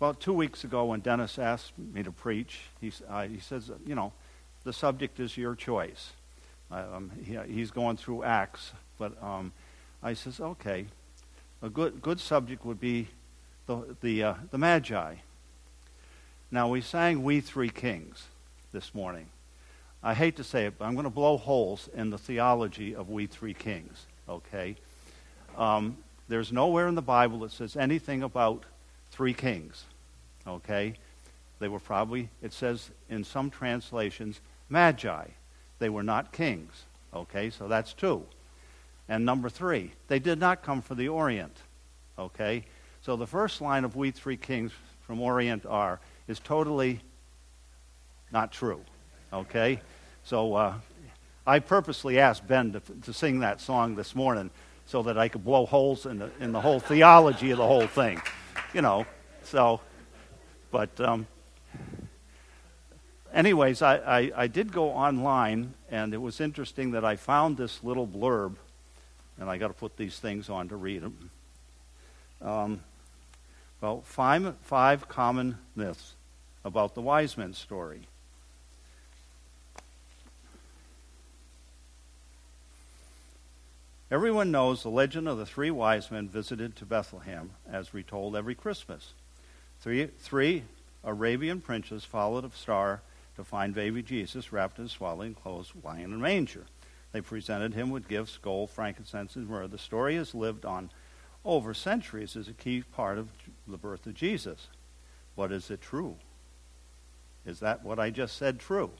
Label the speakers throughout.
Speaker 1: about two weeks ago when Dennis asked me to preach, he, uh, he says, you know, the subject is your choice. Um, he, he's going through Acts, but um, I says, okay, a good good subject would be the the uh, the Magi. Now we sang "We Three Kings" this morning. I hate to say it, but I'm going to blow holes in the theology of "We Three Kings." Okay, um, there's nowhere in the Bible that says anything about three kings. Okay, they were probably it says in some translations magi. They were not kings. Okay, so that's two. And number three, they did not come from the Orient. Okay? So the first line of We Three Kings from Orient are is totally not true. Okay? So uh, I purposely asked Ben to, to sing that song this morning so that I could blow holes in the, in the whole theology of the whole thing. You know, so, but um, anyways, I, I, I, did go online, and it was interesting that I found this little blurb, and I got to put these things on to read them. Um, well, five, five common myths about the wise men story. Everyone knows the legend of the three wise men visited to Bethlehem, as retold every Christmas. Three, three Arabian princes followed a star to find baby Jesus wrapped in swaddling clothes, lying in a manger. They presented him with gifts, gold, frankincense, and myrrh. The story has lived on over centuries as a key part of the birth of Jesus. But is it true? Is that what I just said true?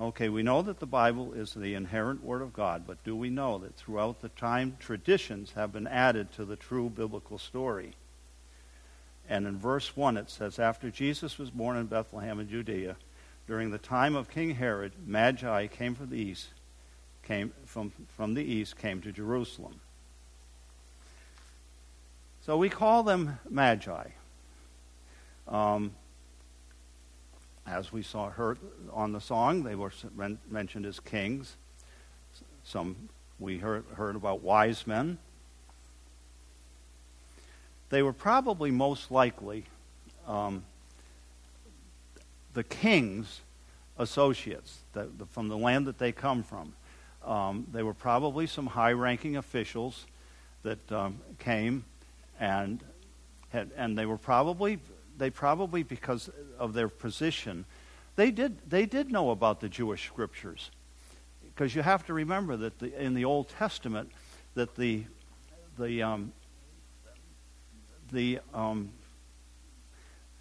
Speaker 1: Okay, we know that the Bible is the inherent Word of God, but do we know that throughout the time traditions have been added to the true biblical story? And in verse 1, it says, After Jesus was born in Bethlehem in Judea, during the time of King Herod, Magi came from the east, came from, from the east, came to Jerusalem. So we call them Magi. Um, as we saw heard on the song, they were mentioned as kings. Some we heard, heard about wise men. They were probably most likely um, the king's associates the, the, from the land that they come from. Um, they were probably some high ranking officials that um, came and had, and they were probably they probably because of their position they did they did know about the Jewish scriptures because you have to remember that the, in the Old Testament that the the um, the, um,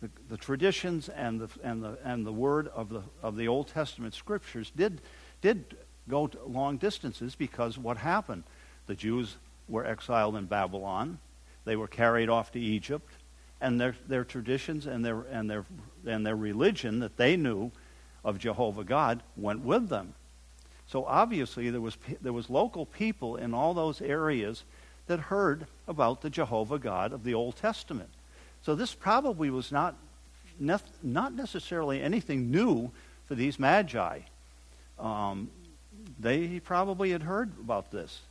Speaker 1: the, the traditions and the and the and the word of the of the Old Testament scriptures did did go long distances because what happened? The Jews were exiled in Babylon. They were carried off to Egypt, and their their traditions and their and their and their religion that they knew of Jehovah God went with them. So obviously there was there was local people in all those areas that heard about the Jehovah God of the Old Testament. So this probably was not, not necessarily anything new for these magi. Um, they probably had heard about this.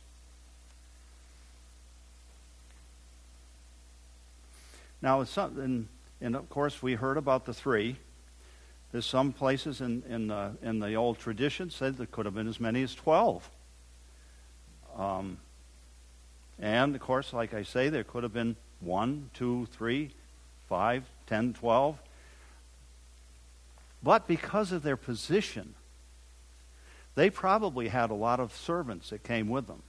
Speaker 1: Now, something, and of course, we heard about the three. There's some places in, in, the, in the old tradition said there could have been as many as 12. Um, and of course, like I say, there could have been one, two, three, five, ten, twelve. But because of their position, they probably had a lot of servants that came with them.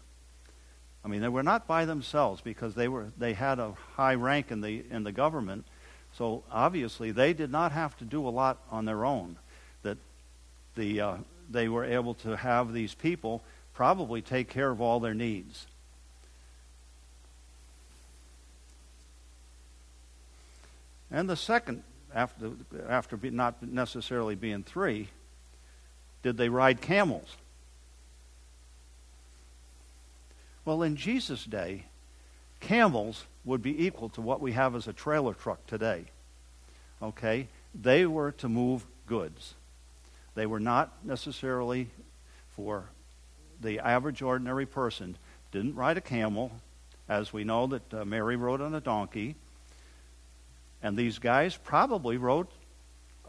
Speaker 1: I mean, they were not by themselves because they were they had a high rank in the in the government. So obviously, they did not have to do a lot on their own. That the uh, they were able to have these people probably take care of all their needs. And the second, after, after not necessarily being three, did they ride camels? Well, in Jesus' day, camels would be equal to what we have as a trailer truck today. Okay? They were to move goods. They were not necessarily for the average ordinary person. Didn't ride a camel, as we know that uh, Mary rode on a donkey. And these guys probably rode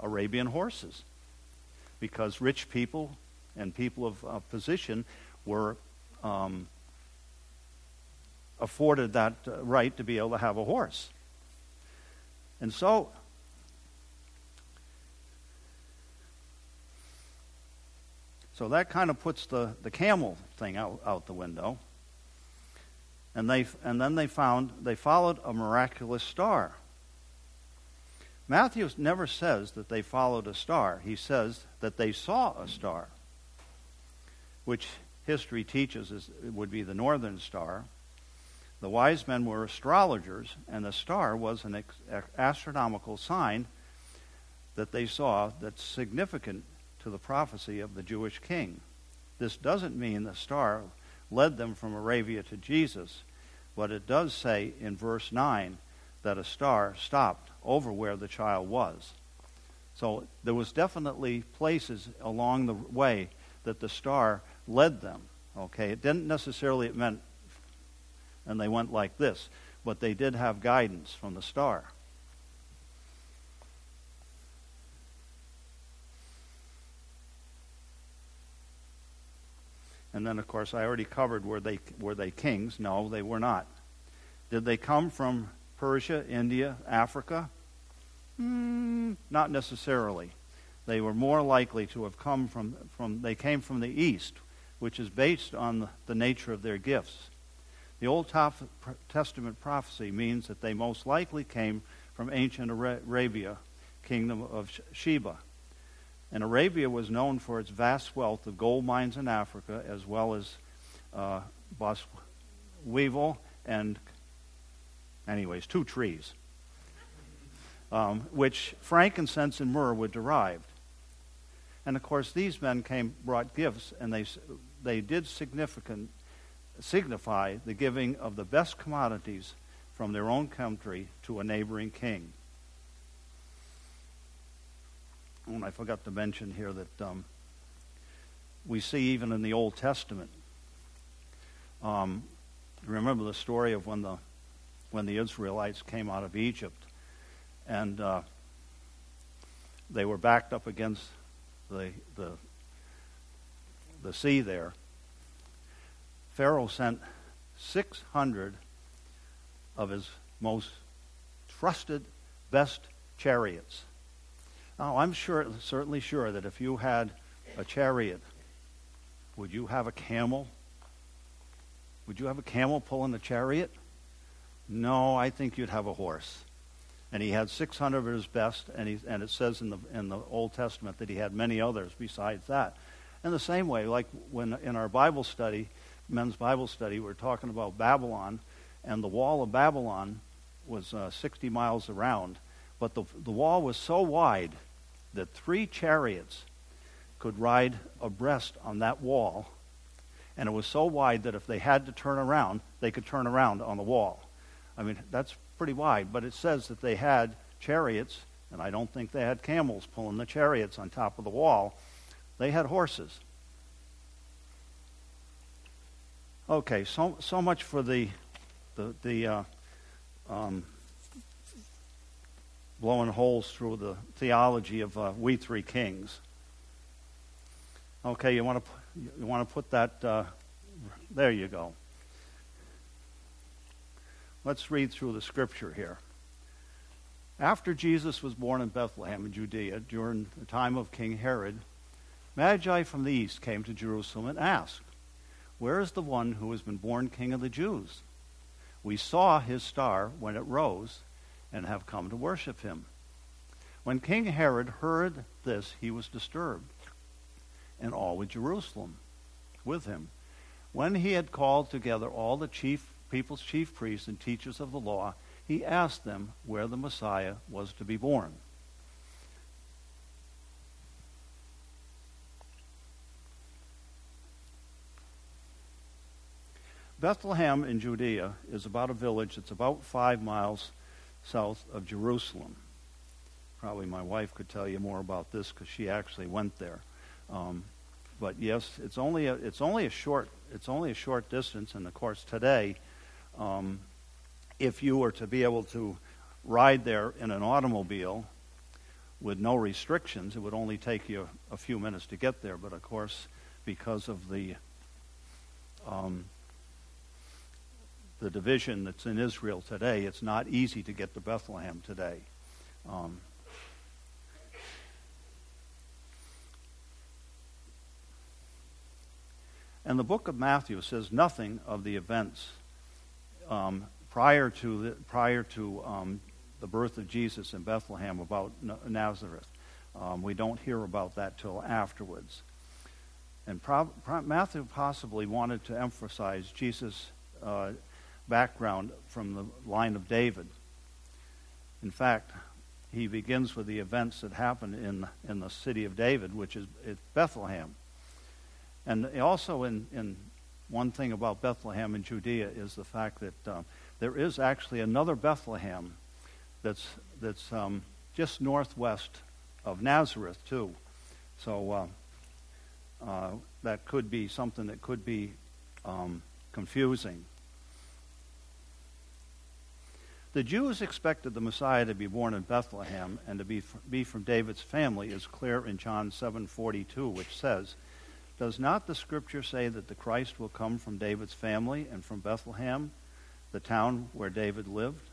Speaker 1: Arabian horses because rich people and people of uh, position were um, afforded that uh, right to be able to have a horse. And so, so that kind of puts the, the camel thing out, out the window. And, they, and then they found, they followed a miraculous star. Matthew never says that they followed a star. He says that they saw a star, which history teaches is, would be the northern star. The wise men were astrologers, and the star was an astronomical sign that they saw that's significant to the prophecy of the Jewish king. This doesn't mean the star led them from Arabia to Jesus, but it does say in verse 9 that a star stopped over where the child was. So there was definitely places along the way that the star led them. Okay, it didn't necessarily it meant and they went like this. But they did have guidance from the star. And then, of course, I already covered were they were they kings? No, they were not. Did they come from Persia, India, Africa? Mm, not necessarily. They were more likely to have come from, from they came from the east, which is based on the, the nature of their gifts. The Old Testament prophecy means that they most likely came from ancient Arabia, kingdom of Sheba. And Arabia was known for its vast wealth of gold mines in Africa, as well as uh, weevil and, anyways, two trees, um, which frankincense and myrrh were derived. And of course, these men came, brought gifts, and they, they did significant signify the giving of the best commodities from their own country to a neighboring king. And I forgot to mention here that um, we see even in the Old Testament. Um, remember the story of when the when the Israelites came out of Egypt, and uh, they were backed up against the the the sea there, Pharaoh sent 600 of his most trusted, best chariots. Now, I'm sure, certainly sure that if you had a chariot, would you have a camel? Would you have a camel pulling a chariot? No, I think you'd have a horse. And he had 600 of his best, and, he, and it says in the, in the Old Testament that he had many others besides that. In the same way, like when in our Bible study, men's Bible study, we are talking about Babylon, and the wall of Babylon was uh, 60 miles around, but the, the wall was so wide that three chariots could ride abreast on that wall, and it was so wide that if they had to turn around, they could turn around on the wall. I mean, that's pretty wide, but it says that they had chariots, and I don't think they had camels pulling the chariots on top of the wall. They had horses. Okay, so so much for the the the uh, um, blowing holes through the theology of uh, we three kings. Okay, you want to you want to put that uh, there? You go. Let's read through the scripture here. After Jesus was born in Bethlehem in Judea during the time of King Herod, Magi from the east came to Jerusalem and asked. Where is the one who has been born King of the Jews? We saw his star when it rose and have come to worship him. When King Herod heard this, he was disturbed, and all with Jerusalem with him. When he had called together all the chief people's chief priests and teachers of the law, he asked them where the Messiah was to be born. Bethlehem in Judea is about a village that's about five miles south of Jerusalem. Probably my wife could tell you more about this because she actually went there. Um, but yes, it's only a, it's only a short it's only a short distance, and of course today, um, if you were to be able to ride there in an automobile with no restrictions. It would only take you a few minutes to get there, but of course, because of the um, the division that's in Israel today, it's not easy to get to Bethlehem today. Um, and the book of Matthew says nothing of the events um, prior to the, prior to um, the birth of Jesus in Bethlehem about Nazareth. Um, we don't hear about that till afterwards. And Matthew possibly wanted to emphasize Jesus' uh, background from the line of David. In fact, he begins with the events that happened in, in the city of David, which is Bethlehem. And also, in, in one thing about Bethlehem in Judea is the fact that uh, there is actually another Bethlehem that's, that's um, just northwest of Nazareth, too. So uh, uh, that could be something that could be um, confusing. The Jews expected the Messiah to be born in Bethlehem and to be, be from David's family is clear in John 7:42, which says, "Does not the Scripture say that the Christ will come from David's family and from Bethlehem, the town where David lived?"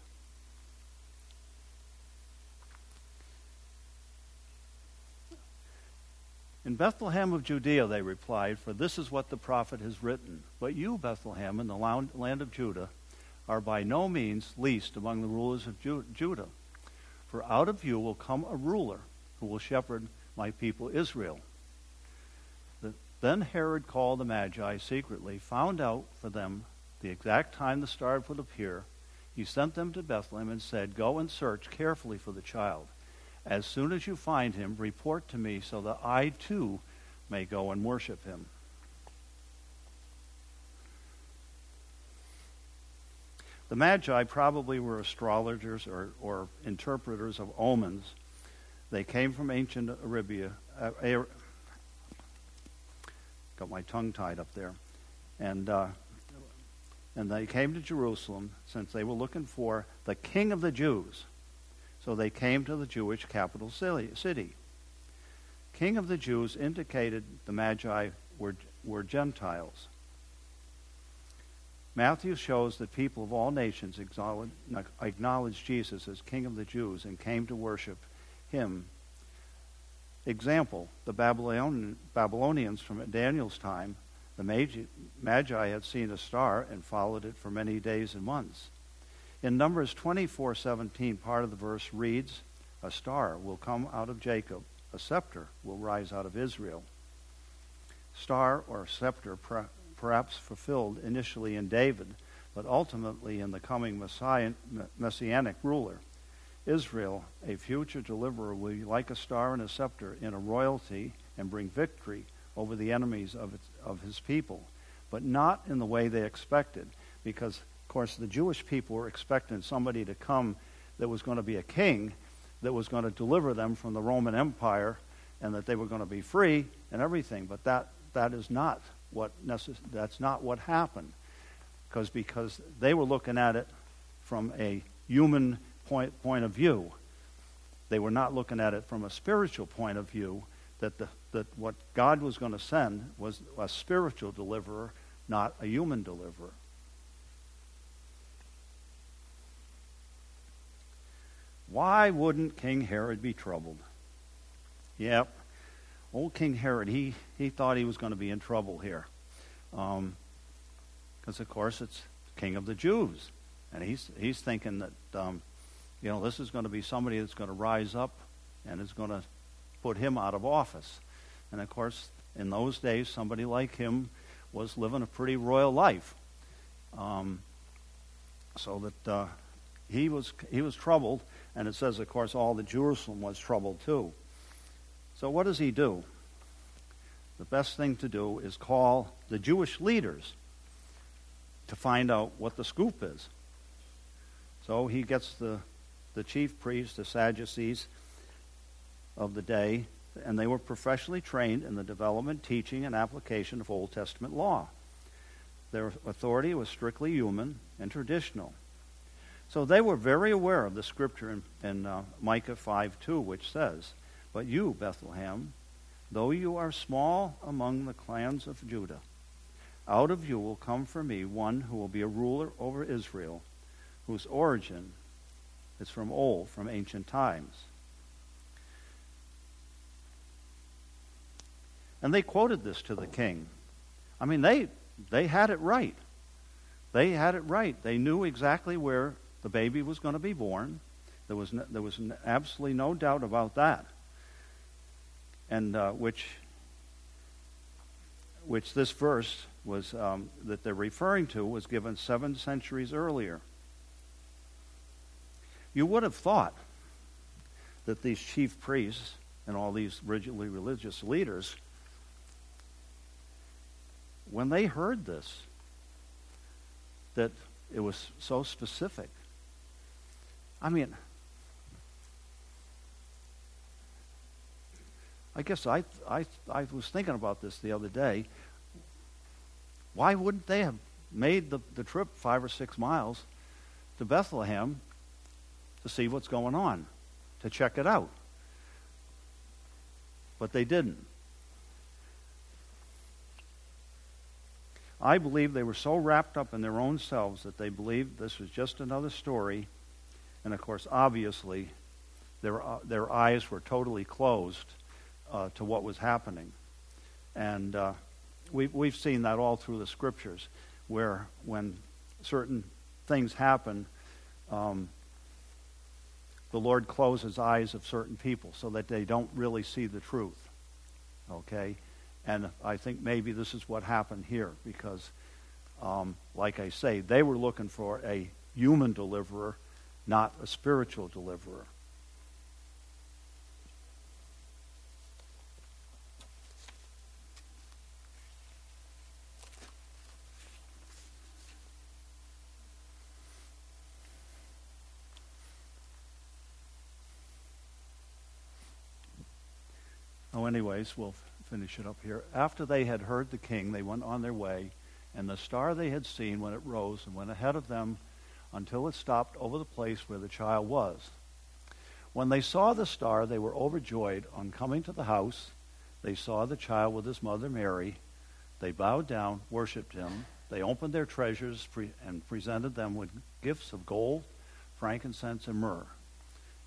Speaker 1: In Bethlehem of Judea, they replied, For this is what the prophet has written. But you, Bethlehem, in the land of Judah, are by no means least among the rulers of Judah. For out of you will come a ruler who will shepherd my people Israel. Then Herod called the Magi secretly, found out for them the exact time the star would appear. He sent them to Bethlehem and said, Go and search carefully for the child. As soon as you find him, report to me so that I too may go and worship him. The Magi probably were astrologers or, or interpreters of omens. They came from ancient Arabia. Uh, got my tongue tied up there. And, uh, and they came to Jerusalem since they were looking for the king of the Jews. So they came to the Jewish capital city. King of the Jews indicated the Magi were, were Gentiles. Matthew shows that people of all nations acknowledged Jesus as King of the Jews and came to worship him. Example, the Babylonians from Daniel's time, the Magi had seen a star and followed it for many days and months. In Numbers 24:17, part of the verse reads, "A star will come out of Jacob, a scepter will rise out of Israel." Star or scepter perhaps fulfilled initially in David, but ultimately in the coming messianic ruler. Israel, a future deliverer, will be like a star and a scepter in a royalty and bring victory over the enemies of, its, of his people, but not in the way they expected, because, of course, the Jewish people were expecting somebody to come that was going to be a king that was going to deliver them from the Roman Empire and that they were going to be free and everything. But that, that is not what necess- that's not what happened. Because because they were looking at it from a human point point of view. They were not looking at it from a spiritual point of view that the that what God was going to send was a spiritual deliverer not a human deliverer. Why wouldn't king herod be troubled? Yep old King Herod, he, he thought he was going to be in trouble here. Because, um, of course, it's king of the Jews. And he's, he's thinking that, um, you know, this is going to be somebody that's going to rise up and is going to put him out of office. And, of course, in those days, somebody like him was living a pretty royal life. Um, so that uh, he, was, he was troubled. And it says, of course, all the Jerusalem was troubled too. So, what does he do? The best thing to do is call the Jewish leaders to find out what the scoop is. So he gets the, the chief priests, the Sadducees of the day, and they were professionally trained in the development, teaching, and application of Old Testament law. Their authority was strictly human and traditional. So they were very aware of the scripture in, in uh, Micah 5 2, which says, But you, Bethlehem, though you are small among the clans of Judah, out of you will come for me one who will be a ruler over Israel, whose origin is from old, from ancient times. And they quoted this to the king. I mean, they, they had it right. They had it right. They knew exactly where the baby was going to be born. There was, no, there was absolutely no doubt about that. And uh, which, which this verse was um, that they're referring to was given seven centuries earlier. You would have thought that these chief priests and all these rigidly religious leaders, when they heard this, that it was so specific. I mean, I guess I, I, I was thinking about this the other day. Why wouldn't they have made the, the trip five or six miles to Bethlehem to see what's going on, to check it out? But they didn't. I believe they were so wrapped up in their own selves that they believed this was just another story. And of course, obviously, their, their eyes were totally closed uh, to what was happening. And uh, we've, we've seen that all through the scriptures, where when certain things happen, um, the Lord closes eyes of certain people so that they don't really see the truth. Okay? And I think maybe this is what happened here because, um, like I say, they were looking for a human deliverer, not a spiritual deliverer. Anyways, we'll finish it up here. After they had heard the king, they went on their way, and the star they had seen when it rose and went ahead of them until it stopped over the place where the child was. When they saw the star, they were overjoyed. On coming to the house, they saw the child with his mother Mary. They bowed down, worshipped him. They opened their treasures and presented them with gifts of gold, frankincense, and myrrh.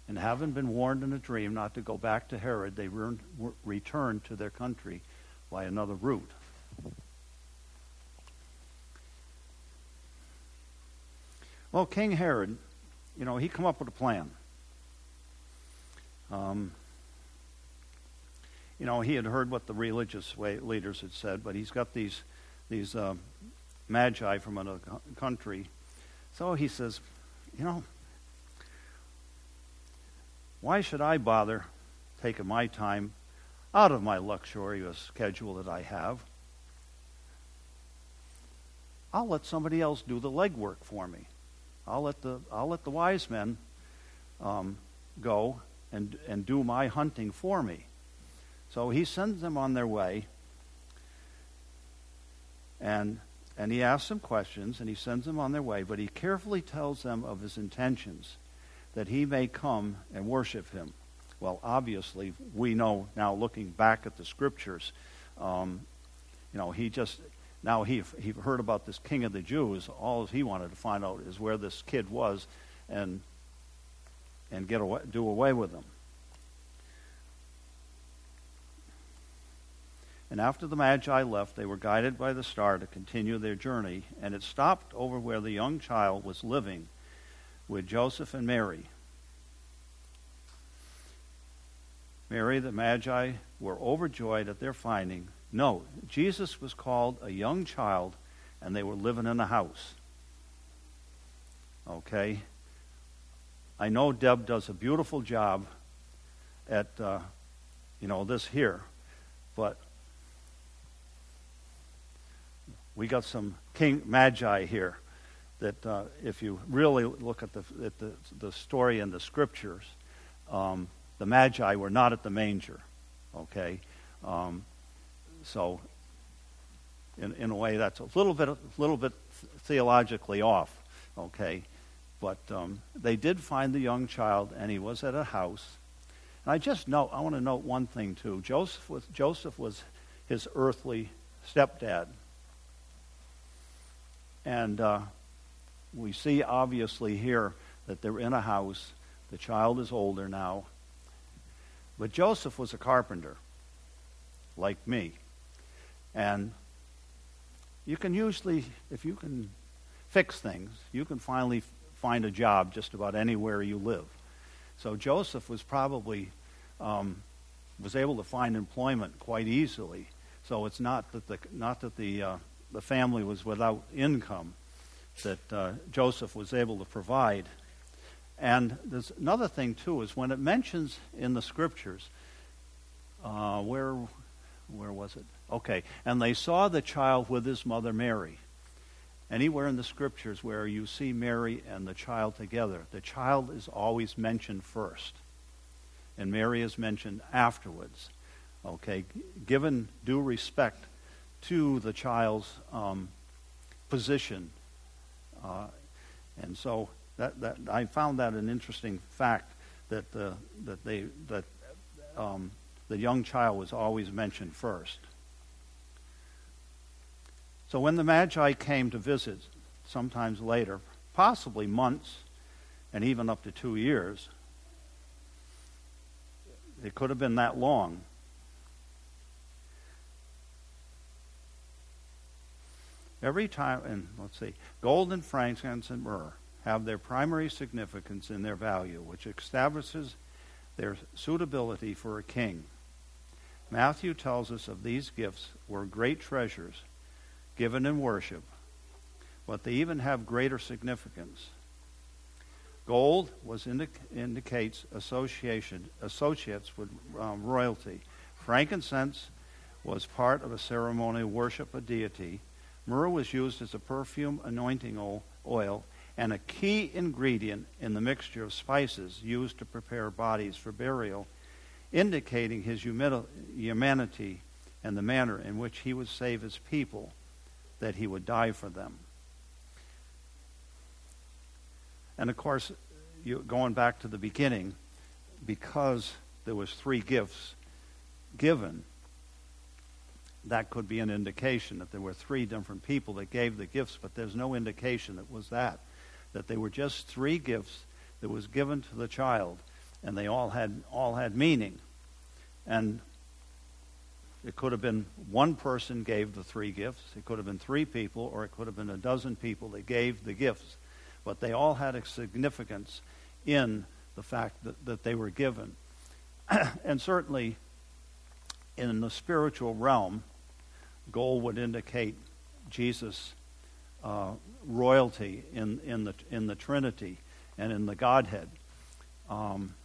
Speaker 1: And having been warned in a dream not to go back to Herod, they returned to their country by another route. Well, King Herod, you know, he come up with a plan. Um, you know, he had heard what the religious leaders had said, but he's got these these uh, magi from another country. So he says, you know, why should I bother taking my time out of my luxurious schedule that I have? I'll let somebody else do the legwork for me. I'll let the I'll let the wise men um, go and and do my hunting for me. So he sends them on their way, and and he asks them questions, and he sends them on their way. But he carefully tells them of his intentions that he may come and worship him. Well, obviously, we know now, looking back at the scriptures, um, you know, he just now he he heard about this king of the Jews. All he wanted to find out is where this kid was, and and get away, do away with him. And after the Magi left, they were guided by the star to continue their journey, and it stopped over where the young child was living with Joseph and Mary. Mary, the Magi, were overjoyed at their finding. No, Jesus was called a young child, and they were living in a house. Okay? I know Deb does a beautiful job at, uh, you know, this here, but we got some king magi here that uh, if you really look at the, at the, the story in the scriptures, um, the Magi were not at the manger. Okay? Um, so, in, in a way, that's a little bit, a little bit theologically off. Okay? But um, they did find the young child, and he was at a house. And I just note, I want to note one thing too. Joseph was, Joseph was his earthly stepdad. And uh, we see obviously here that they're in a house. The child is older now. But Joseph was a carpenter, like me. And you can usually, if you can fix things, you can finally find a job just about anywhere you live. So Joseph was probably um, was able to find employment quite easily. So it's not that the not that the uh, the family was without income, that uh, Joseph was able to provide. And there's another thing too is when it mentions in the scriptures, uh, where where was it? Okay, and they saw the child with his mother Mary. Anywhere in the scriptures where you see Mary and the child together, the child is always mentioned first, and Mary is mentioned afterwards. Okay, given due respect to the child's um, position, uh, and so that, that I found that an interesting fact that the that they that um, the young child was always mentioned first. So when the Magi came to visit, sometimes later, possibly months and even up to two years, it could have been that long. Every time, and let's see, gold and frankincense and myrrh have their primary significance in their value, which establishes their suitability for a king. Matthew tells us of these gifts were great treasures given in worship, but they even have greater significance. Gold was indicates association associates with um, royalty. Frankincense was part of a ceremonial worship of deity. Myrrh was used as a perfume anointing oil and a key ingredient in the mixture of spices used to prepare bodies for burial, indicating his humanity and the manner in which he would save his people that he would die for them. And of course, going back to the beginning, because there was three gifts given, that could be an indication that there were three different people that gave the gifts, but there's no indication that was that. That they were just three gifts that was given to the child, and they all had all had meaning. And it could have been one person gave the three gifts. It could have been three people, or it could have been a dozen people that gave the gifts. But they all had a significance in the fact that, that they were given. and certainly, in the spiritual realm, gold would indicate Jesus' uh, royalty in, in, the, in the Trinity and in the Godhead. Um,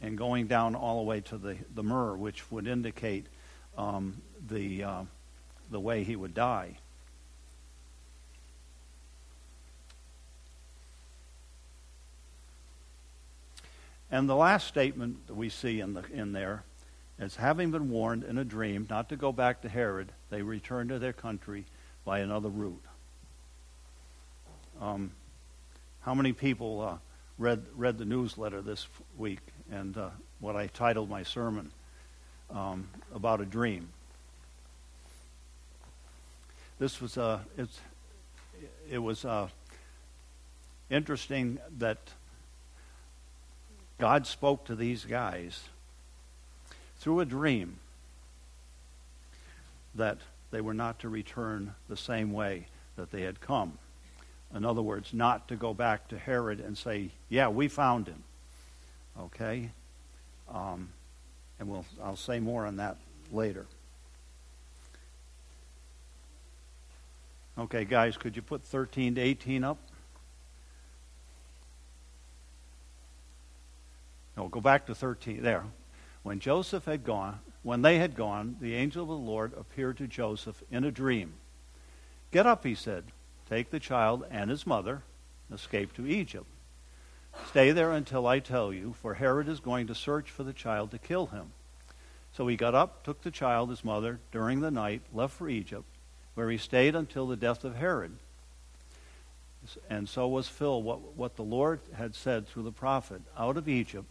Speaker 1: and going down all the way to the, the myrrh, which would indicate um, the, uh, the way he would die. And the last statement that we see in, the, in there is having been warned in a dream not to go back to Herod, they returned to their country by another route. Um, how many people uh, read, read the newsletter this week and uh, what I titled my sermon? um, about a dream. This was a it's it was uh, interesting that God spoke to these guys through a dream that they were not to return the same way that they had come. In other words, not to go back to Herod and say, "Yeah, we found him." Okay. Um, and we'll, I'll say more on that later. Okay, guys, could you put 13 to 18 up? No, go back to 13. There. When Joseph had gone, when they had gone, the angel of the Lord appeared to Joseph in a dream. Get up, he said. Take the child and his mother, escape to Egypt. Stay there until I tell you, for Herod is going to search for the child to kill him. So he got up, took the child, his mother, during the night, left for Egypt, where he stayed until the death of Herod. And so was filled what, what the Lord had said through the prophet Out of Egypt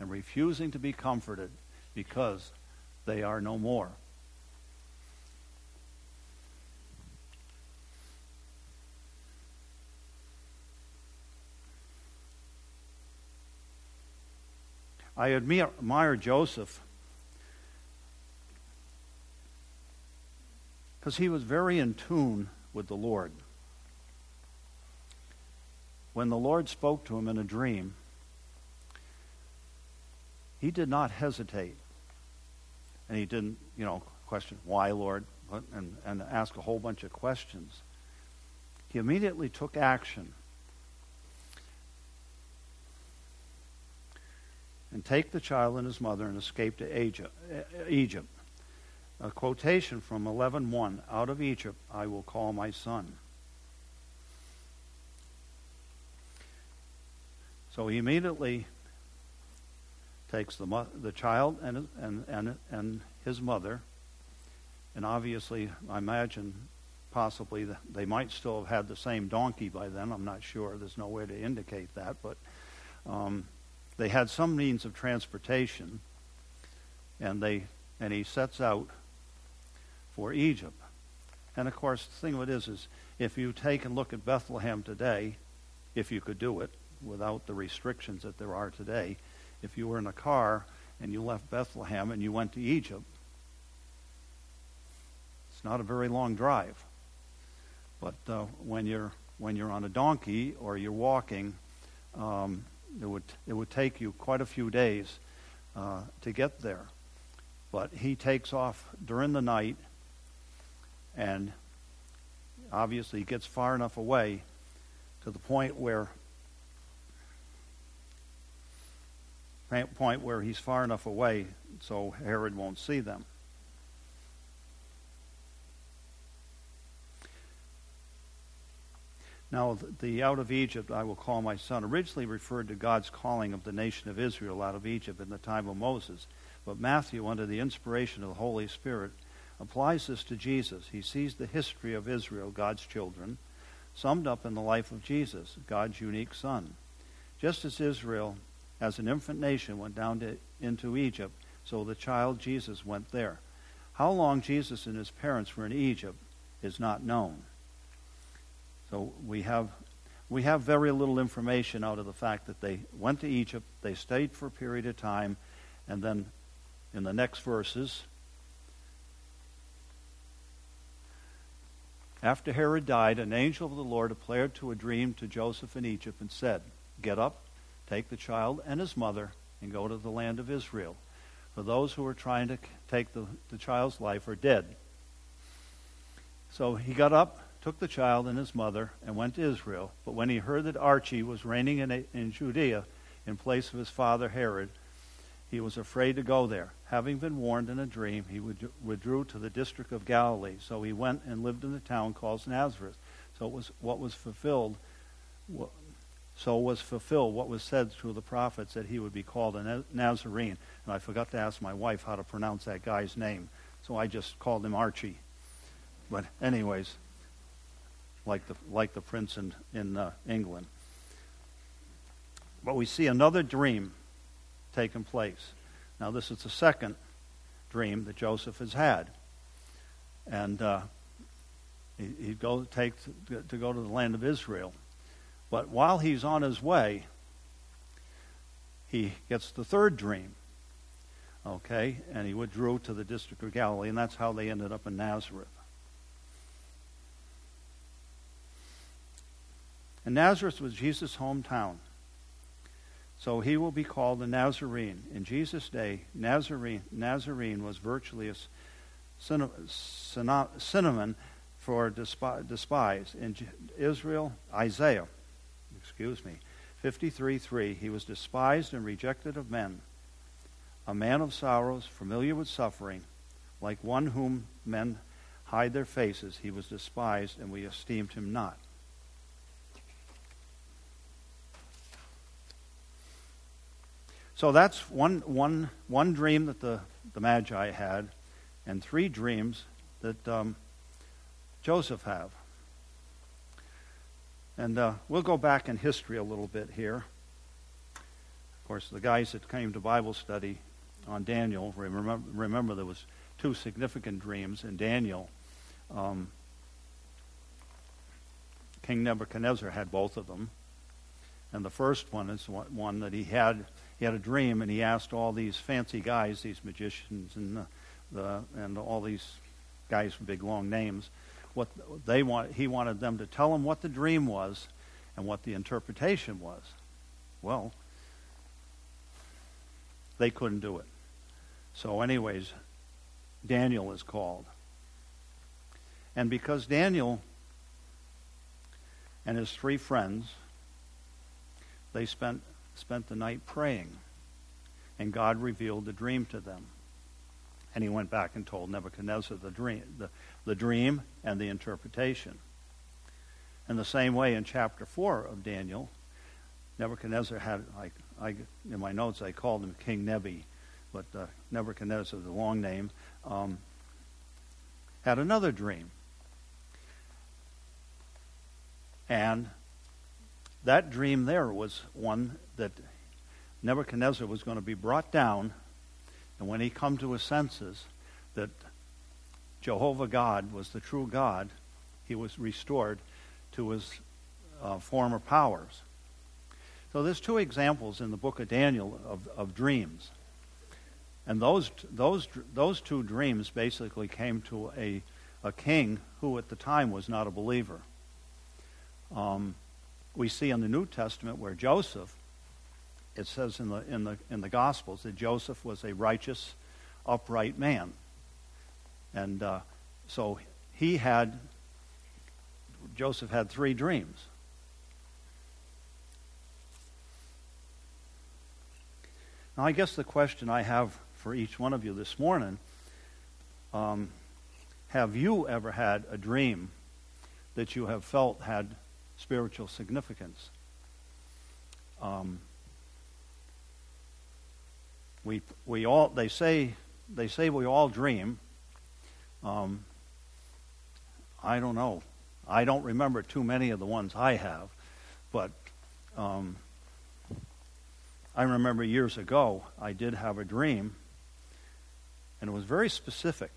Speaker 1: and refusing to be comforted because they are no more. I admire Joseph because he was very in tune with the Lord. When the Lord spoke to him in a dream, he did not hesitate. And he didn't, you know, question, why, Lord? And, and ask a whole bunch of questions. He immediately took action. and take the child and his mother and escape to Egypt. A quotation from 11:1 Out of Egypt I will call my son. So he immediately takes the, the child and, and, and, and his mother, and obviously, I imagine possibly they might still have had the same donkey by then. I'm not sure. There's no way to indicate that, but um, they had some means of transportation, and they and he sets out for Egypt. And of course, the thing of it is, is if you take and look at Bethlehem today, if you could do it without the restrictions that there are today, if you were in a car and you left Bethlehem and you went to Egypt, it's not a very long drive. But uh, when you're when you're on a donkey or you're walking, um, it would it would take you quite a few days uh, to get there. But he takes off during the night, and obviously gets far enough away to the point where point where he's far enough away so Herod won't see them. Now, the out of Egypt I will call my son originally referred to God's calling of the nation of Israel out of Egypt in the time of Moses. But Matthew, under the inspiration of the Holy Spirit, applies this to Jesus. He sees the history of Israel, God's children, summed up in the life of Jesus, God's unique son. Just as Israel, as an infant nation, went down to, into Egypt, so the child Jesus went there. How long Jesus and his parents were in Egypt is not known. So we have we have very little information out of the fact that they went to Egypt, they stayed for a period of time, and then in the next verses, after Herod died, an angel of the Lord appeared to a dream to Joseph in Egypt and said, Get up, take the child and his mother, and go to the land of Israel. For those who are trying to take the, the child's life are dead. So he got up, took the child and his mother and went to Israel. But when he heard that Archie was reigning in, in Judea in place of his father Herod, he was afraid to go there. Having been warned in a dream, he withdrew to the district of Galilee. So he went and lived in the town called Nazareth. So it was what was fulfilled. So was fulfilled what was said through the prophets that he would be called a Nazarene. And I forgot to ask my wife how to pronounce that guy's name, so I just called him Archie. But anyways, like the, like the prince in, in uh, England. But we see another dream taking place. Now, this is the second dream that Joseph has had. And uh, he, he'd go take to, to go to the land of Israel. But while he's on his way, he gets the third dream. Okay? And he withdrew to the district of Galilee, and that's how they ended up in Nazareth. And Nazareth was Jesus' hometown. So he will be called a Nazarene. In Jesus' day, Nazarene, Nazarene was virtually a synonym for despise. In Israel, Isaiah, excuse me, 53 3, he was despised and rejected of men, a man of sorrows, familiar with suffering, like one whom men hide their faces. He was despised, and we esteemed him not. So that's one, one, one dream that the, the Magi had, and three dreams that um, Joseph have. And uh, we'll go back in history a little bit here. Of course, the guys that came to Bible study on Daniel remember, remember there was two significant dreams in Daniel. Um, King Nebuchadnezzar had both of them, and the first one is one that he had he had a dream and he asked all these fancy guys, these magicians and the, the and all these guys with big long names, what they want. He wanted them to tell him what the dream was and what the interpretation was. Well, they couldn't do it. So, anyways, Daniel is called. And because Daniel and his three friends, they spent spent the night praying, and God revealed the dream to them. And he went back and told Nebuchadnezzar the dream, the, the dream and the interpretation. In the same way, in chapter 4 of Daniel, Nebuchadnezzar had, I, I, in my notes, I called him King Nebi, but uh, Nebuchadnezzar, the long name, um, had another dream. And that dream there was one that Nebuchadnezzar was going to be brought down, and when he come to his senses, that Jehovah God was the true God, he was restored to his uh, former powers. So there's two examples in the book of Daniel of, of dreams. And those, those, those two dreams basically came to a, a king who at the time was not a believer. Um, we see in the New Testament where Joseph, it says in the, in, the, in the Gospels that Joseph was a righteous, upright man. And uh, so he had, Joseph had three dreams. Now, I guess the question I have for each one of you this morning um, have you ever had a dream that you have felt had spiritual significance? Um, we, we all, they say, they say we all dream. Um, I don't know. I don't remember too many of the ones I have, but um, I remember years ago I did have a dream, and it was very specific.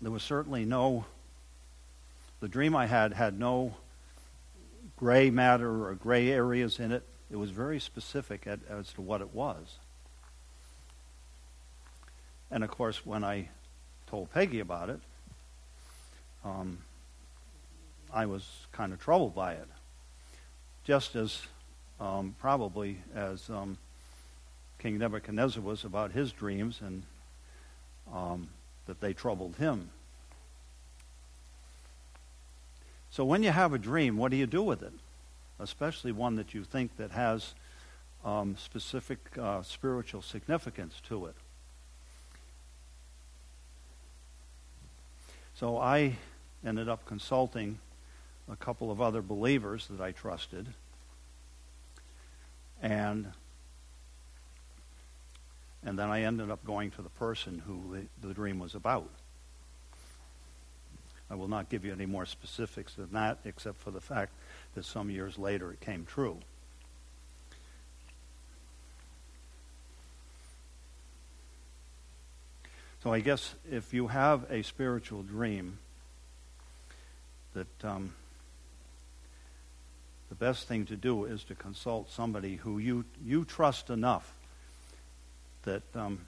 Speaker 1: There was certainly no, the dream I had had no gray matter or gray areas in it. It was very specific as to what it was. And of course, when I told Peggy about it, um, I was kind of troubled by it. Just as um, probably as um, King Nebuchadnezzar was about his dreams and um, that they troubled him. So when you have a dream, what do you do with it? Especially one that you think that has um, specific uh, spiritual significance to it. So I ended up consulting a couple of other believers that I trusted. And and then I ended up going to the person who the, the dream was about. I will not give you any more specifics than that, except for the fact that some years later it came true. So I guess if you have a spiritual dream, that um, the best thing to do is to consult somebody who you, you trust enough that um,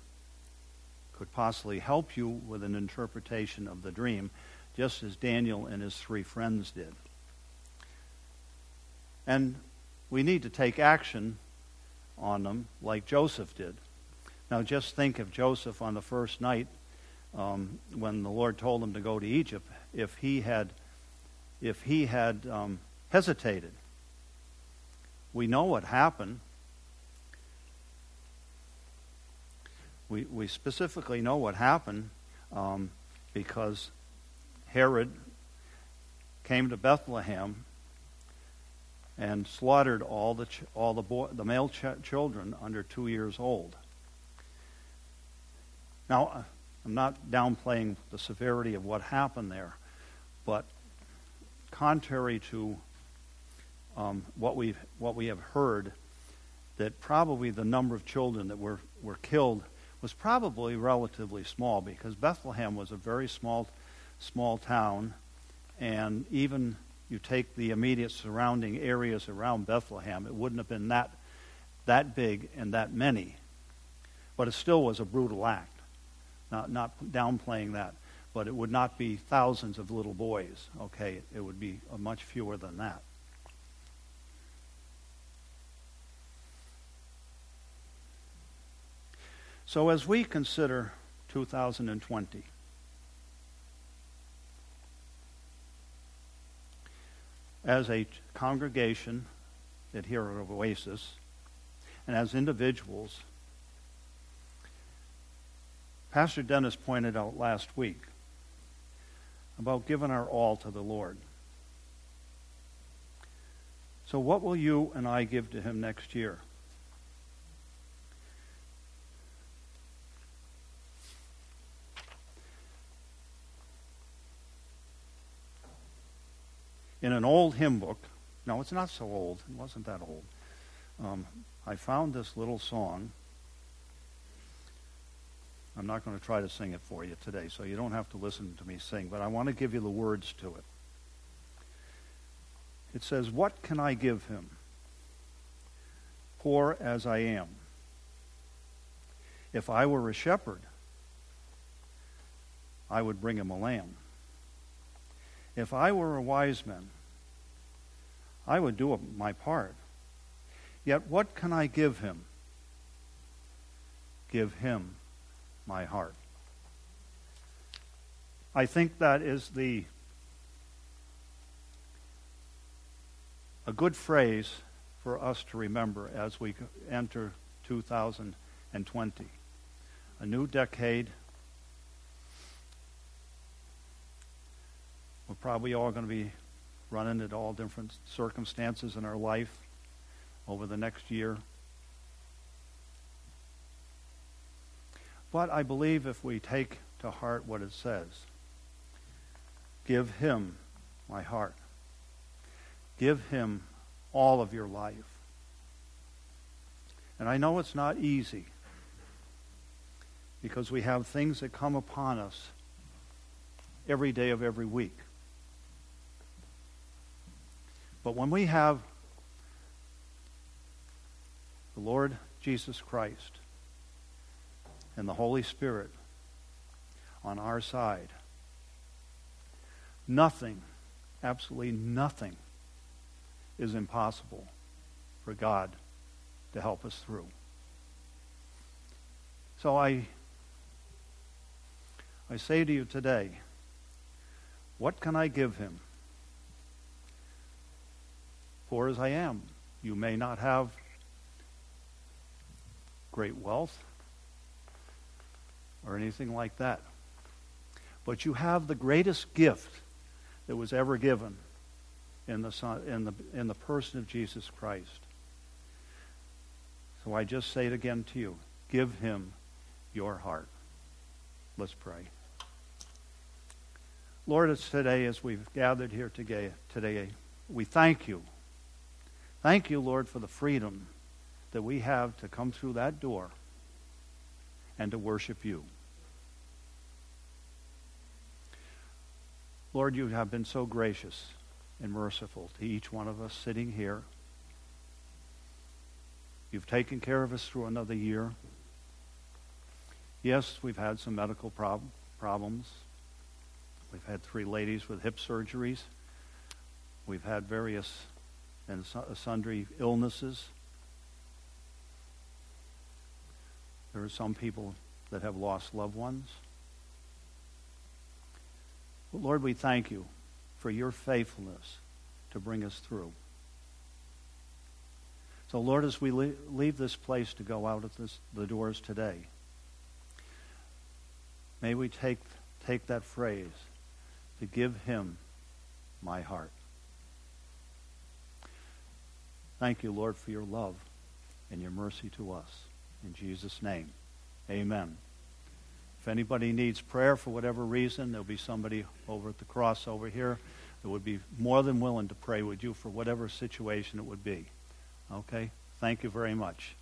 Speaker 1: could possibly help you with an interpretation of the dream, just as Daniel and his three friends did. And we need to take action on them like Joseph did. Now, just think of Joseph on the first night um, when the Lord told him to go to Egypt, if he had, if he had um, hesitated. We know what happened. We, we specifically know what happened um, because Herod came to Bethlehem and slaughtered all the ch- all the boy, the male ch- children under two years old. Now, I'm not downplaying the severity of what happened there, but contrary to um, what we what we have heard, that probably the number of children that were were killed was probably relatively small because Bethlehem was a very small small town, and even you take the immediate surrounding areas around Bethlehem, it wouldn't have been that that big and that many, but it still was a brutal act. Not not downplaying that, but it would not be thousands of little boys. Okay, it would be much fewer than that. So as we consider 2020. As a congregation at here at Oasis, and as individuals, Pastor Dennis pointed out last week about giving our all to the Lord. So, what will you and I give to Him next year? In an old hymn book. No, it's not so old. It wasn't that old. Um, I found this little song. I'm not going to try to sing it for you today, so you don't have to listen to me sing, but I want to give you the words to it. It says, What can I give him? Poor as I am. If I were a shepherd, I would bring him a lamb. If I were a wise man, I would do my part. Yet what can I give him? Give him my heart. I think that is the a good phrase for us to remember as we enter 2020. A new decade. We're probably all going to be running into all different circumstances in our life over the next year. But I believe if we take to heart what it says, give him my heart. Give him all of your life. And I know it's not easy because we have things that come upon us every day of every week. But when we have the Lord Jesus Christ and the Holy Spirit on our side, nothing, absolutely nothing, is impossible for God to help us through. So I, I say to you today, what can I give him? Poor as I am. You may not have great wealth or anything like that. But you have the greatest gift that was ever given in the, son, in the, in the person of Jesus Christ. So I just say it again to you. Give him your heart. Let's pray. Lord, it's today as we've gathered here today, today we thank you Thank you, Lord, for the freedom that we have to come through that door and to worship you. Lord, you have been so gracious and merciful to each one of us sitting here. You've taken care of us through another year. Yes, we've had some medical prob- problems. We've had three ladies with hip surgeries. We've had various and uh, sundry illnesses. There are some people that have lost loved ones. But Lord, we thank you for your faithfulness to bring us through. So, Lord, as we leave this place to go out of this, the doors today, may we take, take that phrase to give him my heart. Thank you, Lord, for your love and your mercy to us. In Jesus' name, amen. If anybody needs prayer for whatever reason, there'll be somebody over at the cross over here that would be more than willing to pray with you for whatever situation it would be. Okay? Thank you very much.